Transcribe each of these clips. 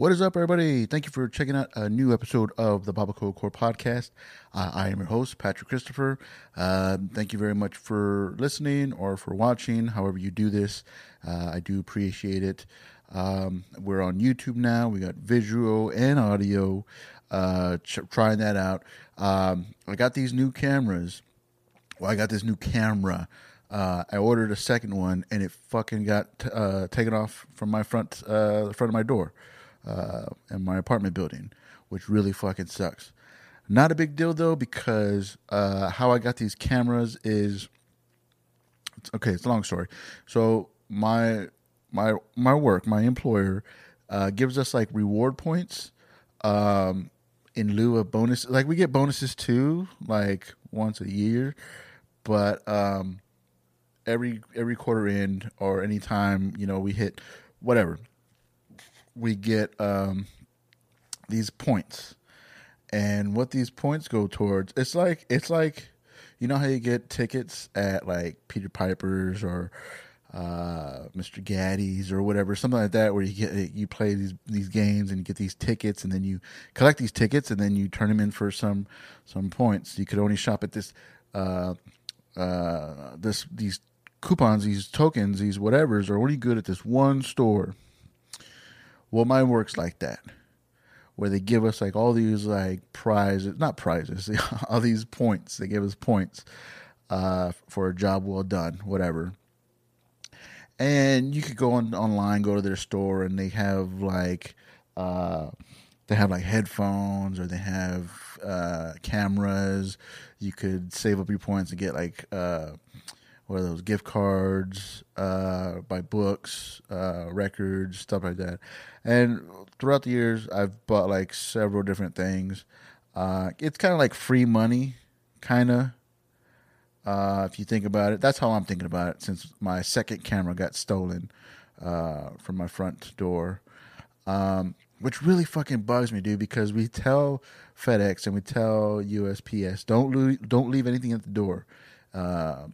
What is up, everybody? Thank you for checking out a new episode of the Barbacoa Core podcast. Uh, I am your host, Patrick Christopher. Uh, thank you very much for listening or for watching, however you do this. Uh, I do appreciate it. Um, we're on YouTube now. We got visual and audio. Uh, ch- trying that out. Um, I got these new cameras. Well, I got this new camera. Uh, I ordered a second one, and it fucking got t- uh, taken off from my front, uh, the front of my door, uh, in my apartment building, which really fucking sucks. Not a big deal though, because uh, how I got these cameras is okay. It's a long story. So my my my work, my employer, uh, gives us like reward points um, in lieu of bonus. Like we get bonuses too, like once a year, but um, every every quarter end or anytime you know we hit whatever, we get um, these points, and what these points go towards, it's like it's like you know how you get tickets at like Peter Piper's or uh, Mr. Gatti's or whatever, something like that, where you get you play these these games and you get these tickets, and then you collect these tickets, and then you turn them in for some some points. You could only shop at this uh, uh, this these coupons, these tokens, these whatevers are only good at this one store. Well, mine works like that, where they give us like all these like prizes, not prizes, all these points. They give us points uh, for a job well done, whatever and you could go on online, go to their store, and they have like uh, they have like headphones or they have uh, cameras. You could save up your points and get like uh, what are those gift cards, uh, buy books, uh, records, stuff like that. And throughout the years, I've bought like several different things. Uh, it's kind of like free money, kind of uh, if you think about it, that's how I'm thinking about it. Since my second camera got stolen uh, from my front door, um, which really fucking bugs me, dude. Because we tell FedEx and we tell USPS don't lo- don't leave anything at the door, uh,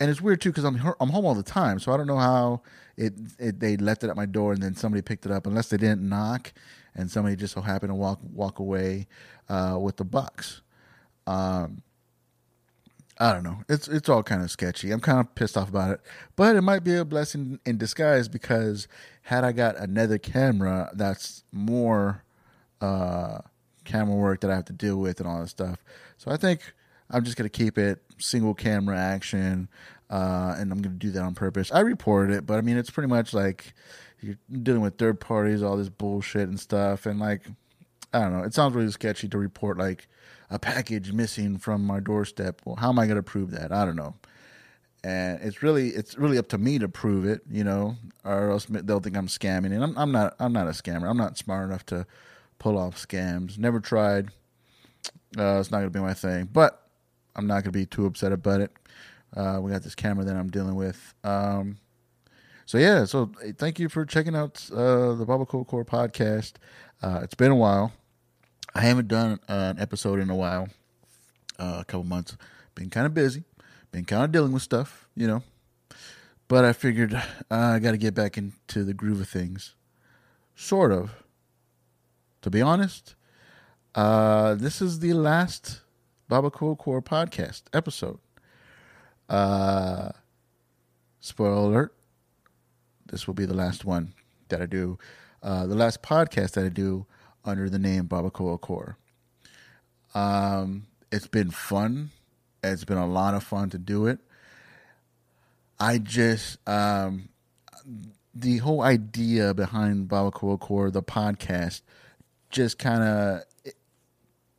and it's weird too because I'm I'm home all the time, so I don't know how it, it they left it at my door and then somebody picked it up unless they didn't knock and somebody just so happened to walk walk away uh, with the box. Um, I don't know. It's it's all kind of sketchy. I'm kind of pissed off about it, but it might be a blessing in disguise because had I got another camera, that's more uh, camera work that I have to deal with and all that stuff. So I think I'm just gonna keep it single camera action, uh, and I'm gonna do that on purpose. I reported it, but I mean it's pretty much like you're dealing with third parties, all this bullshit and stuff, and like I don't know. It sounds really sketchy to report like a package missing from my doorstep. Well, how am I going to prove that? I don't know. And it's really it's really up to me to prove it, you know, or else they'll think I'm scamming. And I'm, I'm not I'm not a scammer. I'm not smart enough to pull off scams. Never tried. Uh, it's not going to be my thing. But I'm not going to be too upset about it. Uh, we got this camera that I'm dealing with. Um, so yeah, so thank you for checking out uh, the Barbacoa Core podcast. Uh, it's been a while. I haven't done an episode in a while, uh, a couple months. Been kind of busy, been kind of dealing with stuff, you know. But I figured uh, I got to get back into the groove of things. Sort of. To be honest, uh, this is the last Barbacoa Core podcast episode. Uh, spoiler alert, this will be the last one that I do. Uh, the last podcast that I do under the name Barbacoa Core. Um, it's been fun. It's been a lot of fun to do it. I just um, the whole idea behind Barbacoa Core, the podcast, just kind of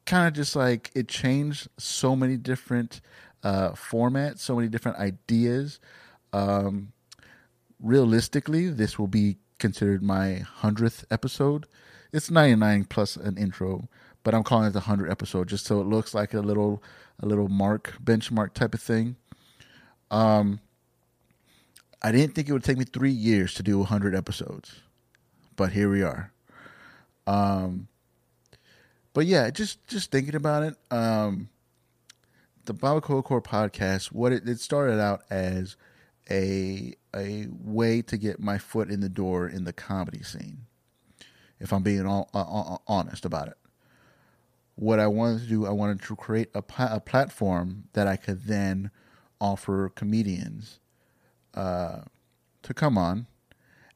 kind of just like it changed so many different uh, formats, so many different ideas. Um, realistically, this will be considered my hundredth episode it's 99 plus an intro, but I'm calling it the 100 episode just so it looks like a little a little mark benchmark type of thing. Um I didn't think it would take me 3 years to do 100 episodes. But here we are. Um but yeah, just just thinking about it, um the Barbacoa Core podcast, what it, it started out as a a way to get my foot in the door in the comedy scene if I'm being all, uh, honest about it. What I wanted to do, I wanted to create a, a platform that I could then offer comedians uh, to come on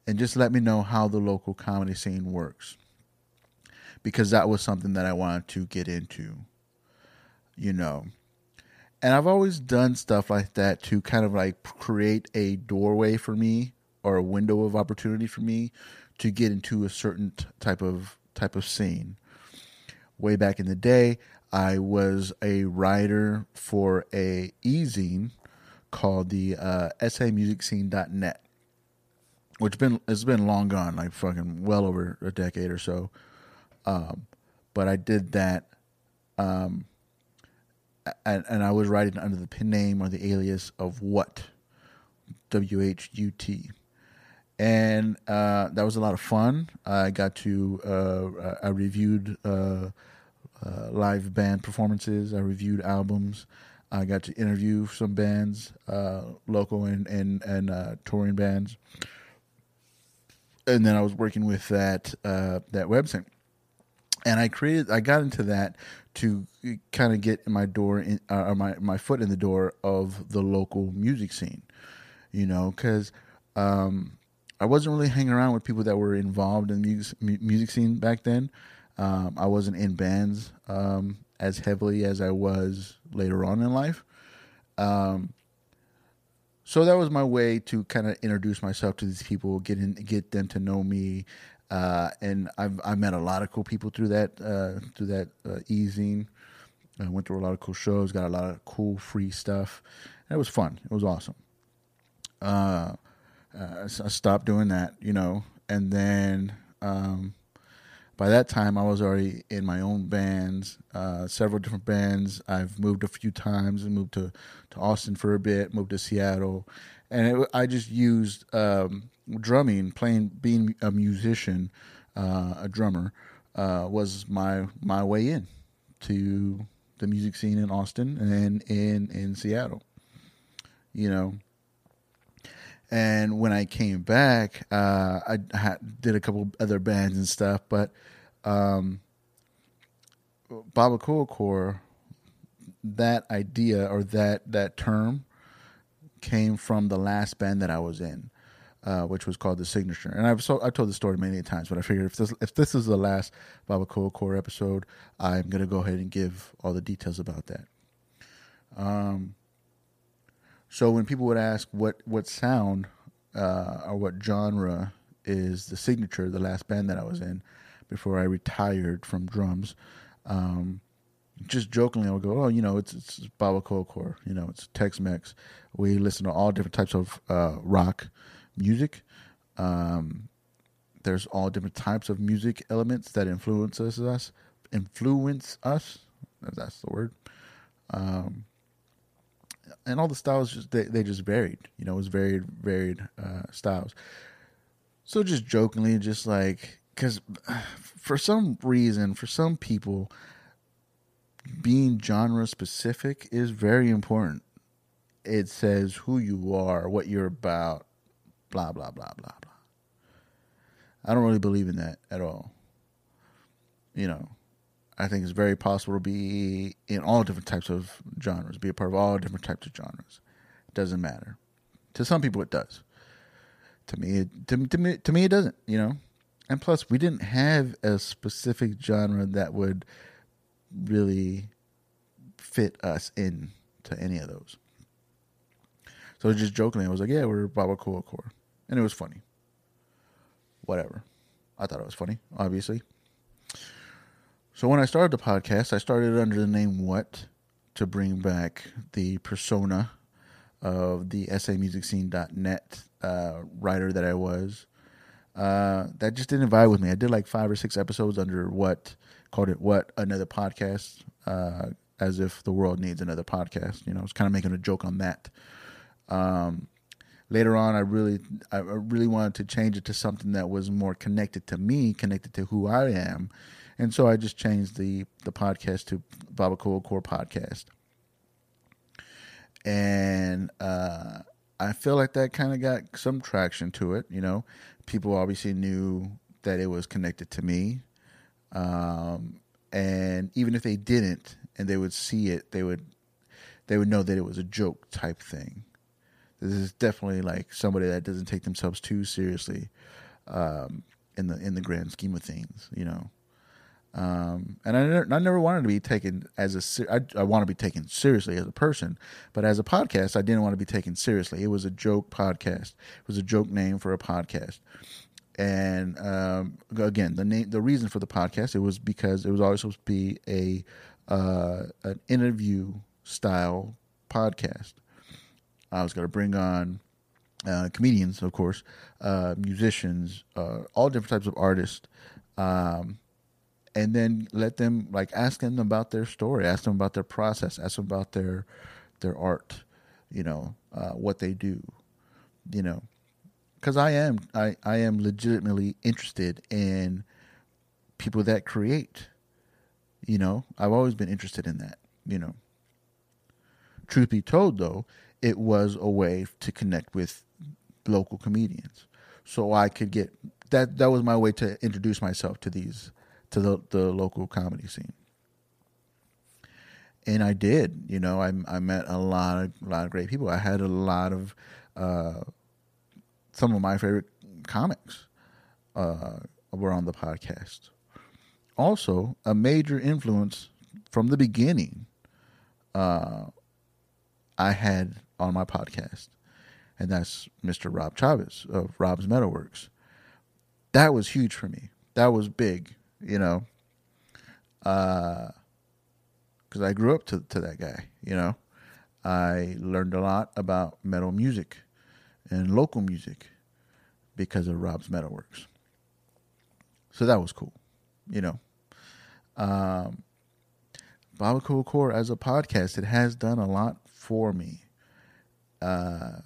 and just let me know how the local comedy scene works. Because that was something that I wanted to get into, you know. And I've always done stuff like that to kind of like create a doorway for me or a window of opportunity for me to get into a certain type of type of scene. Way back in the day, I was a writer for a e-zine called the uh, samusicscene.net, which been it's been long gone, like fucking well over a decade or so. Um, but I did that, um, and, and I was writing under the pen name or the alias of what, W H U T and uh, that was a lot of fun. I got to uh, I reviewed uh, uh, live band performances. I reviewed albums. I got to interview some bands, uh, local and and and uh, touring bands. And then I was working with that that website, and I created. I got into that to kind of get my door in, or my my foot in the door of the local music scene, you know, because. Um, I wasn't really hanging around with people that were involved in the music, music scene back then. Um, I wasn't in bands um, as heavily as I was later on in life. Um, so that was my way to kind of introduce myself to these people, get in, get them to know me, uh, and I've I met a lot of cool people through that uh, through that uh, e-zine. I went through a lot of cool shows, got a lot of cool free stuff. And it was fun. It was awesome. Uh, uh, I stopped doing that, you know, and then um, by that time I was already in my own bands, uh, several different bands. I've moved a few times and moved to, to Austin for a bit, moved to Seattle, and it, I just used um, drumming, playing, being a musician, uh, a drummer, uh, was my my way in to the music scene in Austin and in in Seattle. You know, and when I came back, uh, I had, did a couple other bands and stuff, but um, Barbacoa Core, that idea or that that term came from the last band that I was in, uh, which was called the Signature. And I've so I told the story many times, but I figured if this if this is the last Barbacoa Core episode, I'm gonna go ahead and give all the details about that. Um, so when people would ask what what sound uh, or what genre is the signature, the last band that I was in before I retired from drums, um, just jokingly I would go, oh, you know, it's it's Barbacoa Core, you know, it's Tex-Mex. We listen to all different types of uh, rock music. Um, there's all different types of music elements that influences us, influence us. If that's the word. Um, and all the styles just they, they just varied. You know, it was varied varied uh, styles. So just jokingly, just like because for some reason, for some people, being genre specific is very important. It says who you are, what you're about, blah blah blah blah blah. I don't really believe in that at all. You know, I think it's very possible to be in all different types of genres, be a part of all different types of genres. It doesn't matter. To some people, it does. To me, it, to, to me, to me, it doesn't. You know, and plus, we didn't have a specific genre that would really fit us into any of those. So just jokingly, I was like, "Yeah, we're Barbacoa Core," and it was funny. Whatever. I thought it was funny, obviously. So when I started the podcast, I started under the name What to bring back the persona of the samusicscene.net uh, writer that I was. Uh, that just didn't vibe with me. I did like five or six episodes under What, called it What, another podcast, uh, as if the world needs another podcast. You know, I was kind of making a joke on that. Um, later on, I really, I really wanted to change it to something that was more connected to me, connected to who I am and so I just changed the the podcast to Barbacoa Core Podcast. And uh, I feel like that kind of got some traction to it. You know, people obviously knew that it was connected to me. Um, and even if they didn't and they would see it, they would they would know that it was a joke type thing. This is definitely like somebody that doesn't take themselves too seriously um, in the in the grand scheme of things, you know. Um, and I never, I never wanted to be taken as a. I, I want to be taken seriously as a person, but as a podcast, I didn't want to be taken seriously. It was a joke podcast. It was a joke name for a podcast. And um, again, the name, the reason for the podcast, it was because it was always supposed to be a uh, an interview style podcast. I was going to bring on uh, comedians, of course, uh, musicians, uh, all different types of artists, um, and then let them like ask them about their story, ask them about their process, ask them about their their art, you know, uh, what they do, you know, because I am I I am legitimately interested in people that create. You know, I've always been interested in that. You know, truth be told, though, it was a way to connect with local comedians, so I could get that. That was my way to introduce myself to these to the the local comedy scene. And I did, you know, I I met a lot of a lot of great people. I had a lot of uh, some of my favorite comics uh, were on the podcast. Also, a major influence from the beginning, uh, I had on my podcast, and that's Mr. Rob Chavez of Rob's Metalworks. That was huge for me. That was big, you know, because uh, I grew up to, to that guy, you know. I learned a lot about metal music and local music because of Rob's Metalworks. So that was cool, you know. Um, Cool Core as a podcast, it has done a lot for me. Uh,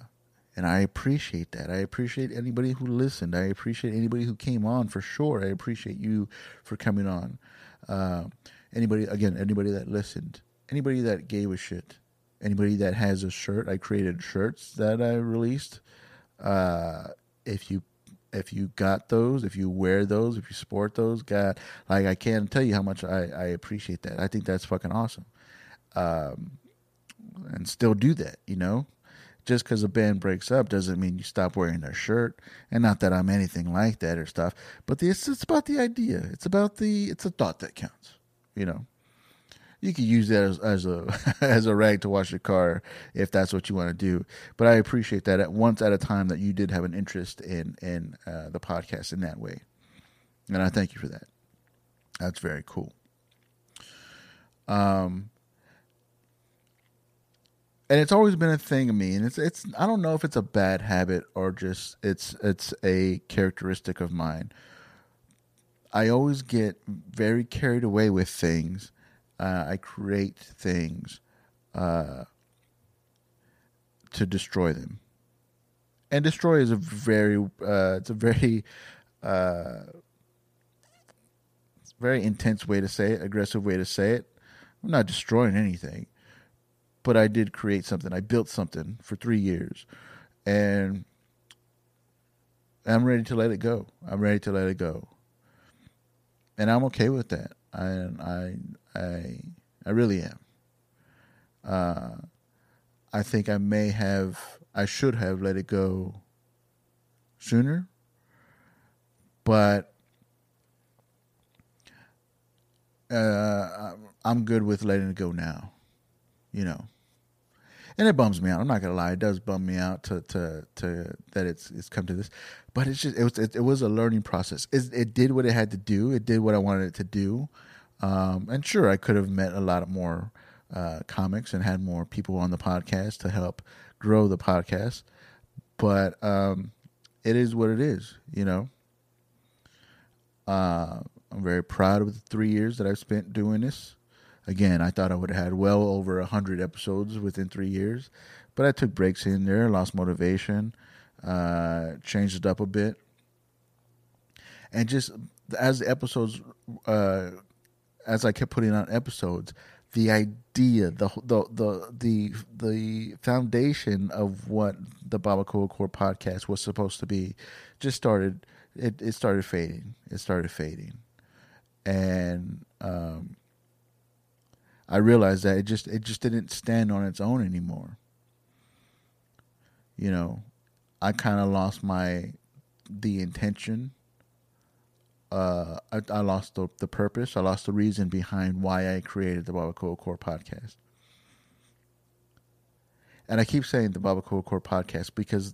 and I appreciate that. I appreciate anybody who listened. I appreciate anybody who came on for sure. I appreciate you for coming on. Uh, anybody, again, anybody that listened, anybody that gave a shit, anybody that has a shirt. I created shirts that I released. Uh, if you if you got those, if you wear those, if you sport those, God, like I can't tell you how much I, I appreciate that. I think that's fucking awesome. Um, and still do that, you know. Just because a band breaks up doesn't mean you stop wearing their shirt. And not that I'm anything like that or stuff, but the, it's, it's about the idea. It's about the it's a thought that counts, you know you could use that as, as a as a rag to wash your car if that's what you want to do. But I appreciate that at once at a time that you did have an interest in in uh, the podcast in that way, and I thank you for that. That's very cool. Um, and it's always been a thing of me, and it's it's I don't know if it's a bad habit or just it's it's a characteristic of mine. I always get very carried away with things uh, I create things uh, to destroy them. And destroy is a very, uh, it's a very, uh, very intense way to say it, aggressive way to say it. I'm not destroying anything, but I did create something. I built something for three years, and I'm ready to let it go. I'm ready to let it go, and I'm okay with that. I I I I really am. Uh, I think I may have I should have let it go sooner, but uh, I'm good with letting it go now. You know, and it bums me out. I'm not gonna lie; it does bum me out to to to that it's it's come to this. But it's just it was it, it was a learning process. It, it did what it had to do. It did what I wanted it to do. Um, and sure, I could have met a lot more uh, comics and had more people on the podcast to help grow the podcast. But um, it is what it is, you know. Uh, I'm very proud of the three years that I've spent doing this. Again, I thought I would have had well over a hundred episodes within three years, but I took breaks in there, lost motivation, uh, changed it up a bit, and just as the episodes uh, as I kept putting out episodes, the idea, the the the the the foundation of what the Barbacoa Core podcast was supposed to be, just started it, it started fading. It started fading, and um, I realized that it just it just didn't stand on its own anymore. You know, I kind of lost my the intention. Uh, I, I lost the, the purpose. I lost the reason behind why I created the Barbacoa Core podcast. And I keep saying the Barbacoa Core podcast because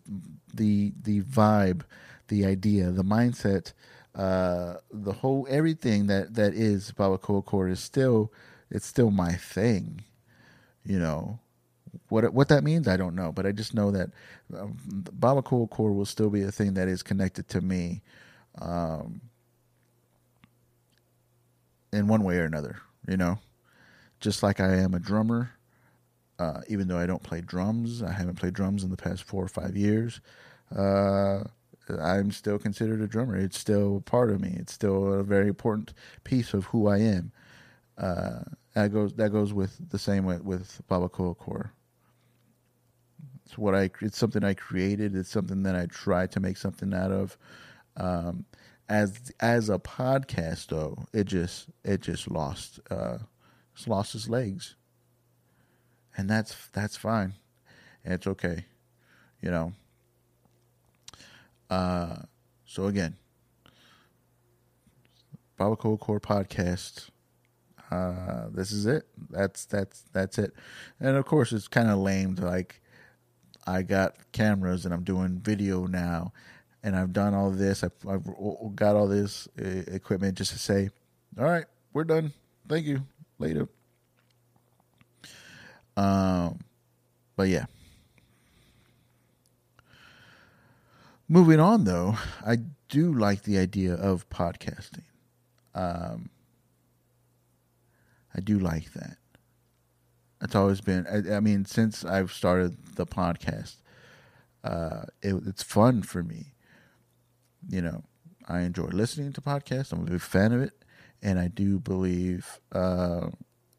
the the vibe, the idea, the mindset, uh, the whole everything that that is Barbacoa Core is still it's still my thing. You know, what what that means, I don't know, but I just know that um, Barbacoa Core will still be a thing that is connected to me, um, in one way or another. You know, just like I am a drummer, uh, even though I don't play drums, I haven't played drums in the past four or five years. Uh, I'm still considered a drummer. It's still part of me. It's still a very important piece of who I am. Uh, that goes that goes with the same with with Barbacoa Core. It's what I. It's something I created. It's something that I tried to make something out of. Um, as as a podcast, though, it just it just lost uh, it's lost its legs, and that's that's fine, and it's okay, you know. Uh, so again, Barbacoa Core podcast. Uh, this is it. That's that's that's it. And of course, it's kind of lame to like I got cameras and I'm doing video now, and I've done all this. I've, I've got all this uh, equipment just to say, all right, we're done. Thank you. Later. Um, but yeah. Moving on, though, I do like the idea of podcasting. Um, I do like that. It's always been. I, I mean, since I've started the podcast, uh, it, it's fun for me. You know, I enjoy listening to podcasts. I'm a big fan of it, and I do believe. Uh,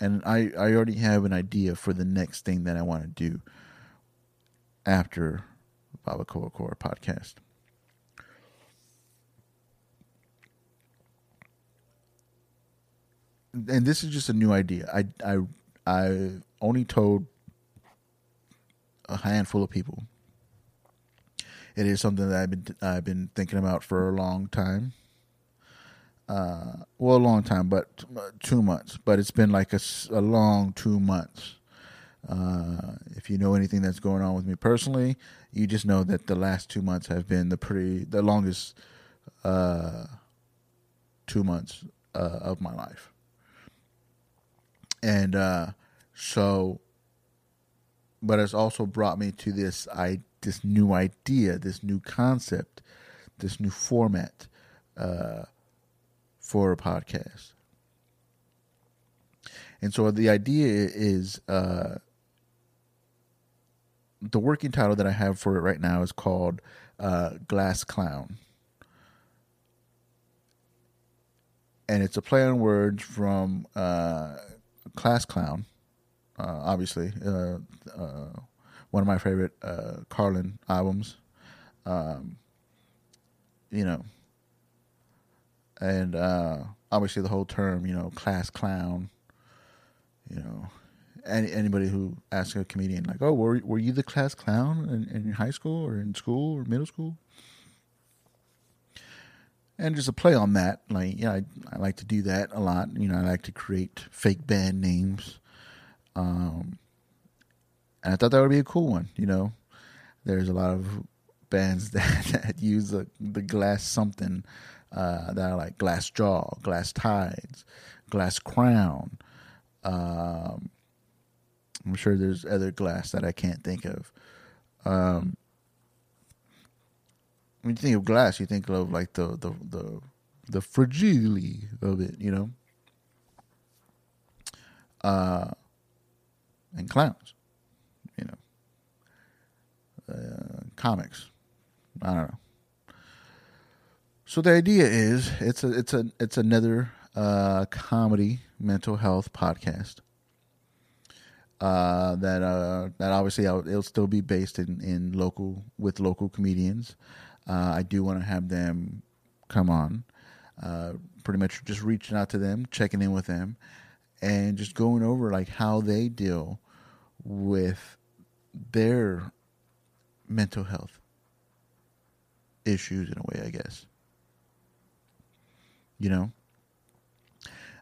and I, I already have an idea for the next thing that I want to do after Barbacoa Core podcast. And this is just a new idea. I I I only told a handful of people. It is something that I've been I've been thinking about for a long time. Uh, well, a long time, but two months. But it's been like a, a long two months. Uh, if you know anything that's going on with me personally, you just know that the last two months have been the pretty the longest uh, two months uh, of my life. And uh, so, but it's also brought me to this I this new idea, this new concept, this new format uh, for a podcast. And so the idea is uh, the working title that I have for it right now is called uh, Glass Clown. And it's a play on words from uh, Class Clown, uh, obviously, uh, one of my favorite uh, Carlin albums. Um, you know, and uh, obviously the whole term, you know, class clown. You know, any, anybody who asks a comedian like, "Oh, were were you the class clown in, in high school or in school or middle school?" And just a play on that, like yeah, I, I like to do that a lot. You know, I like to create fake band names um, and I thought that would be a cool one. You know, there's a lot of bands that, that use the, the glass something uh, that are like Glassjaw, Glass Tides, Glass Crown. Um, I'm sure there's other glass that I can't think of. Um, when you think of glass, you think of like the the the the fragility of it, you know. Uh, and clowns, comics. I don't know. So the idea is it's a it's a it's another uh, comedy mental health podcast. Uh, that uh, that obviously I'll, it'll still be based in, in local with local comedians. Uh, I do want to have them come on. Uh, pretty much just reaching out to them, checking in with them, and just going over like how they deal with their mental health issues in a way, I guess. You know,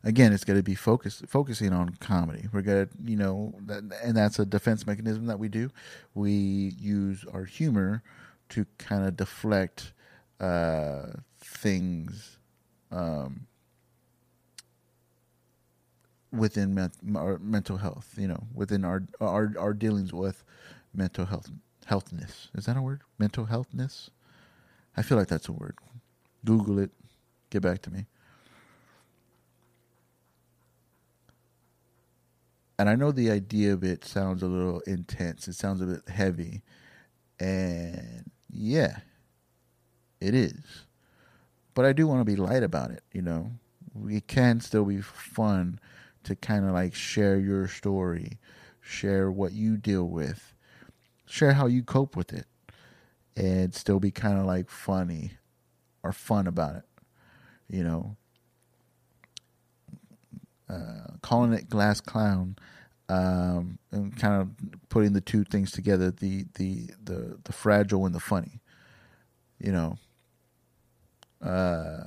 again, it's going to be focus focusing on comedy. We're going to, you know, that, and that's a defense mechanism that we do. We use our humor to kind of deflect uh, things um, within our mental health. You know, within our our our dealings with mental health healthness. Is that a word? Mental healthness. I feel like that's a word. Google it. Get back to me. And I know the idea of it sounds a little intense. It sounds a bit heavy. And yeah, it is. But I do want to be light about it, you know. It can still be fun to kind of like share your story, share what you deal with, share how you cope with it, and still be kind of like funny or fun about it, you know. Uh, calling it glass clown um, and kind of putting the two things together the the the the fragile and the funny you know uh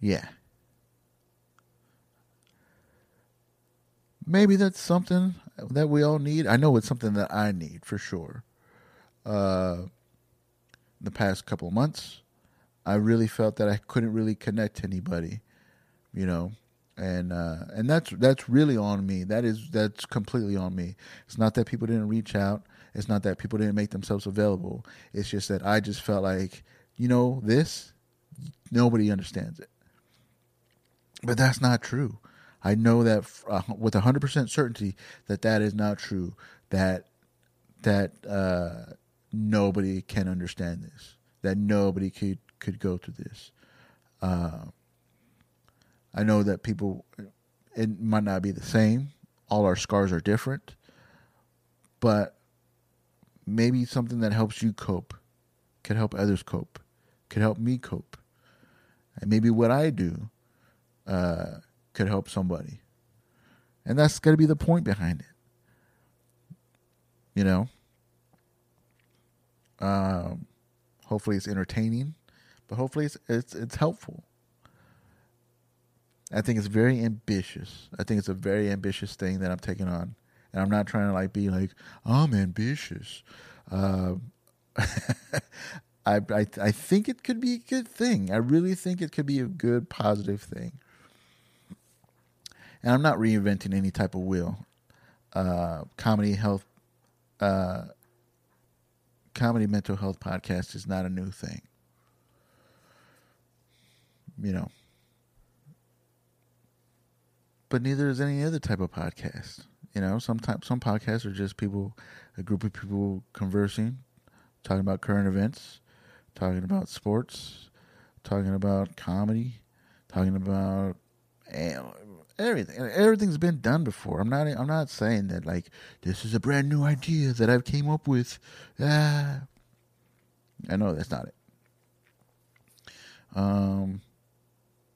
yeah maybe that's something that we all need i know it's something that i need for sure uh the past couple months i really felt that i couldn't really connect to anybody you know and uh, and that's that's really on me. That is that's completely on me. It's not that people didn't reach out. It's not that people didn't make themselves available. It's just that I just felt like you know this, nobody understands it. But that's not true. I know that uh, with hundred percent certainty that that is not true. That that uh, nobody can understand this. That nobody could could go through this. Uh, I know that people, it might not be the same. All our scars are different, but maybe something that helps you cope could help others cope, could help me cope, and maybe what I do uh, could help somebody, and that's got to be the point behind it. You know, um, hopefully it's entertaining, but hopefully it's it's, it's helpful. I think it's very ambitious. I think it's a very ambitious thing that I'm taking on, and I'm not trying to like be like I'm ambitious. Uh, I, I I think it could be a good thing. I really think it could be a good positive thing. And I'm not reinventing any type of wheel. Uh, comedy health, uh, comedy mental health podcast is not a new thing. You know, but neither is any other type of podcast. You know, sometimes some podcasts are just people, a group of people conversing, talking about current events, talking about sports, talking about comedy, talking about everything. Everything's been done before. I'm not. I'm not saying that like this is a brand new idea that I've came up with. Ah, I know that's not it. Um,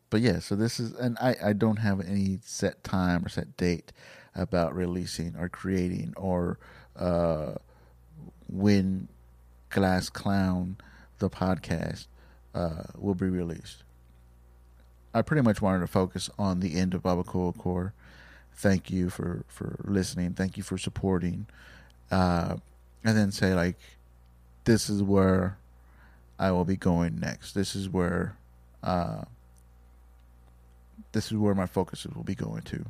but yeah, so this is, and I, I don't have any set time or set date about releasing or creating or uh, when Glass Clown, the podcast, uh, will be released. I pretty much wanted to focus on the end of Barbacoa Core. Thank you for, for listening. Thank you for supporting. Uh, and then say, like, this is where I will be going next. This is where. Uh, this is where my focus will be going to.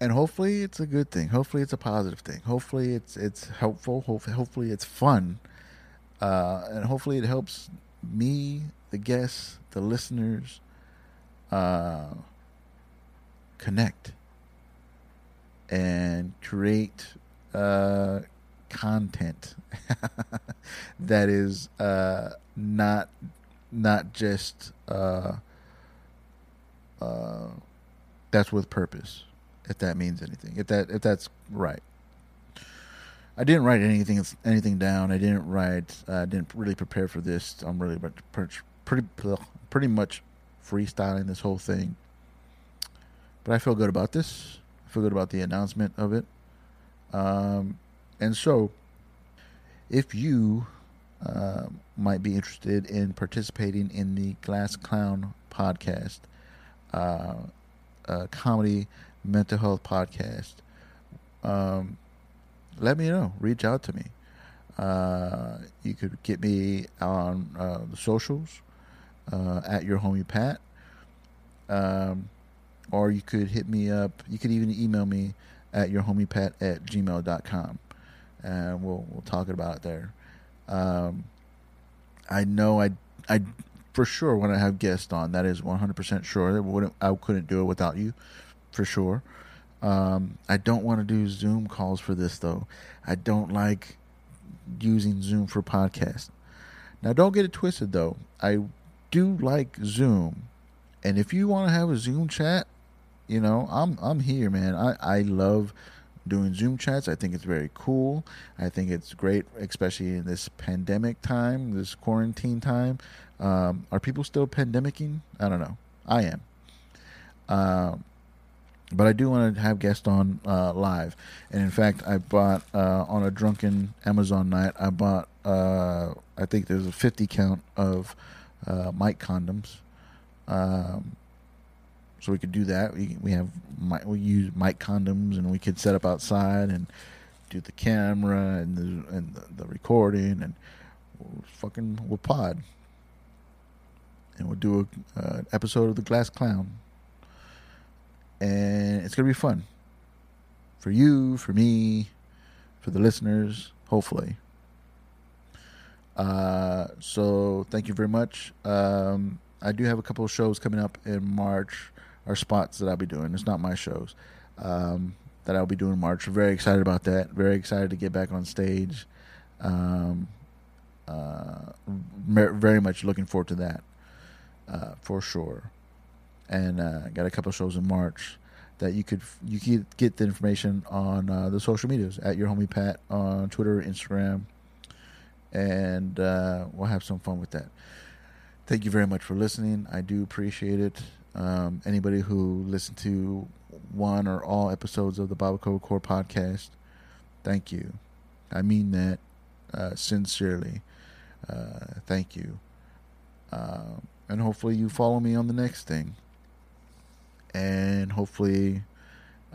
And hopefully it's a good thing. Hopefully it's a positive thing. Hopefully it's it's helpful. Hopefully, hopefully it's fun. Uh, and hopefully it helps me, the guests, the listeners, uh, connect and create uh, content that is uh, not not just uh, uh, that's with purpose, if that means anything. If that if that's right. I didn't write anything anything down. I didn't write. I uh, didn't really prepare for this. I'm really pretty pretty pretty much freestyling this whole thing. But I feel good about this. I feel good about the announcement of it. Um, and so, if you uh, might be interested in participating in the Glass Clown podcast, uh, comedy mental health podcast, um, let me know. Reach out to me. Uh, you could get me on uh, the socials uh, at your homie Pat. Um, or you could hit me up. You could even email me at your homie Pat at gmail.com. And we'll, we'll talk about it there. Um, I know I, I, for sure when I have guests on, that is 100% sure. That Wouldn't, I couldn't do it without you, for sure. Um, I don't want to do Zoom calls for this though. I don't like using Zoom for podcasts. Now, don't get it twisted though. I do like Zoom, and if you want to have a Zoom chat, you know, I'm I'm here, man. I I love doing Zoom chats. I think it's very cool. I think it's great, especially in this pandemic time, this quarantine time. Um, are people still pandemicking? I don't know. I am. Um, but I do want to have guests on uh, live. And in fact, I bought uh, on a drunken Amazon night. I bought uh, I think there's a 50 count of uh, mic condoms. Um, so we could do that. We we have we use mic condoms, and we could set up outside and do the camera and the and the, the recording, and we'll fucking we'll pod, and we'll do a uh, episode of the Glass Clown, and it's gonna be fun for you, for me, for the listeners, hopefully. Uh, so thank you very much. Um, I do have a couple of shows coming up in March, or spots that I'll be doing. It's not my shows um, that I'll be doing in March. Very excited about that. Very excited to get back on stage. Um, uh, very much looking forward to that uh, for sure. And uh, got a couple of shows in March that you could you could get the information on uh, the social medias at your homie Pat on Twitter, Instagram, and uh, we'll have some fun with that. Thank you very much for listening. I do appreciate it. Um, anybody who listened to one or all episodes of the Barbacoa Core podcast, thank you. I mean that uh, sincerely. Uh, thank you. Um, and hopefully you follow me on the next thing. And hopefully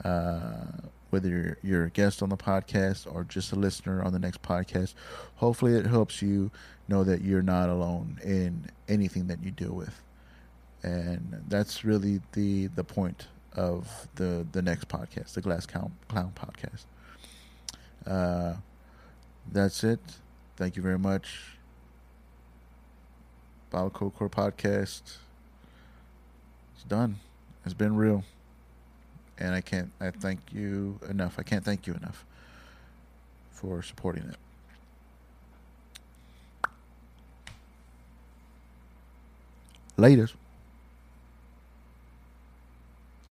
uh, whether you're, you're a guest on the podcast or just a listener on the next podcast. Hopefully, it helps you know that you're not alone in anything that you deal with, and that's really the the point of the the next podcast, the Glass Clown, Clown podcast. Uh, that's it. Thank you very much. Barbacoa Core podcast. It's done. It's been real and I can't I thank you enough. I can't thank you enough for supporting it. Latest.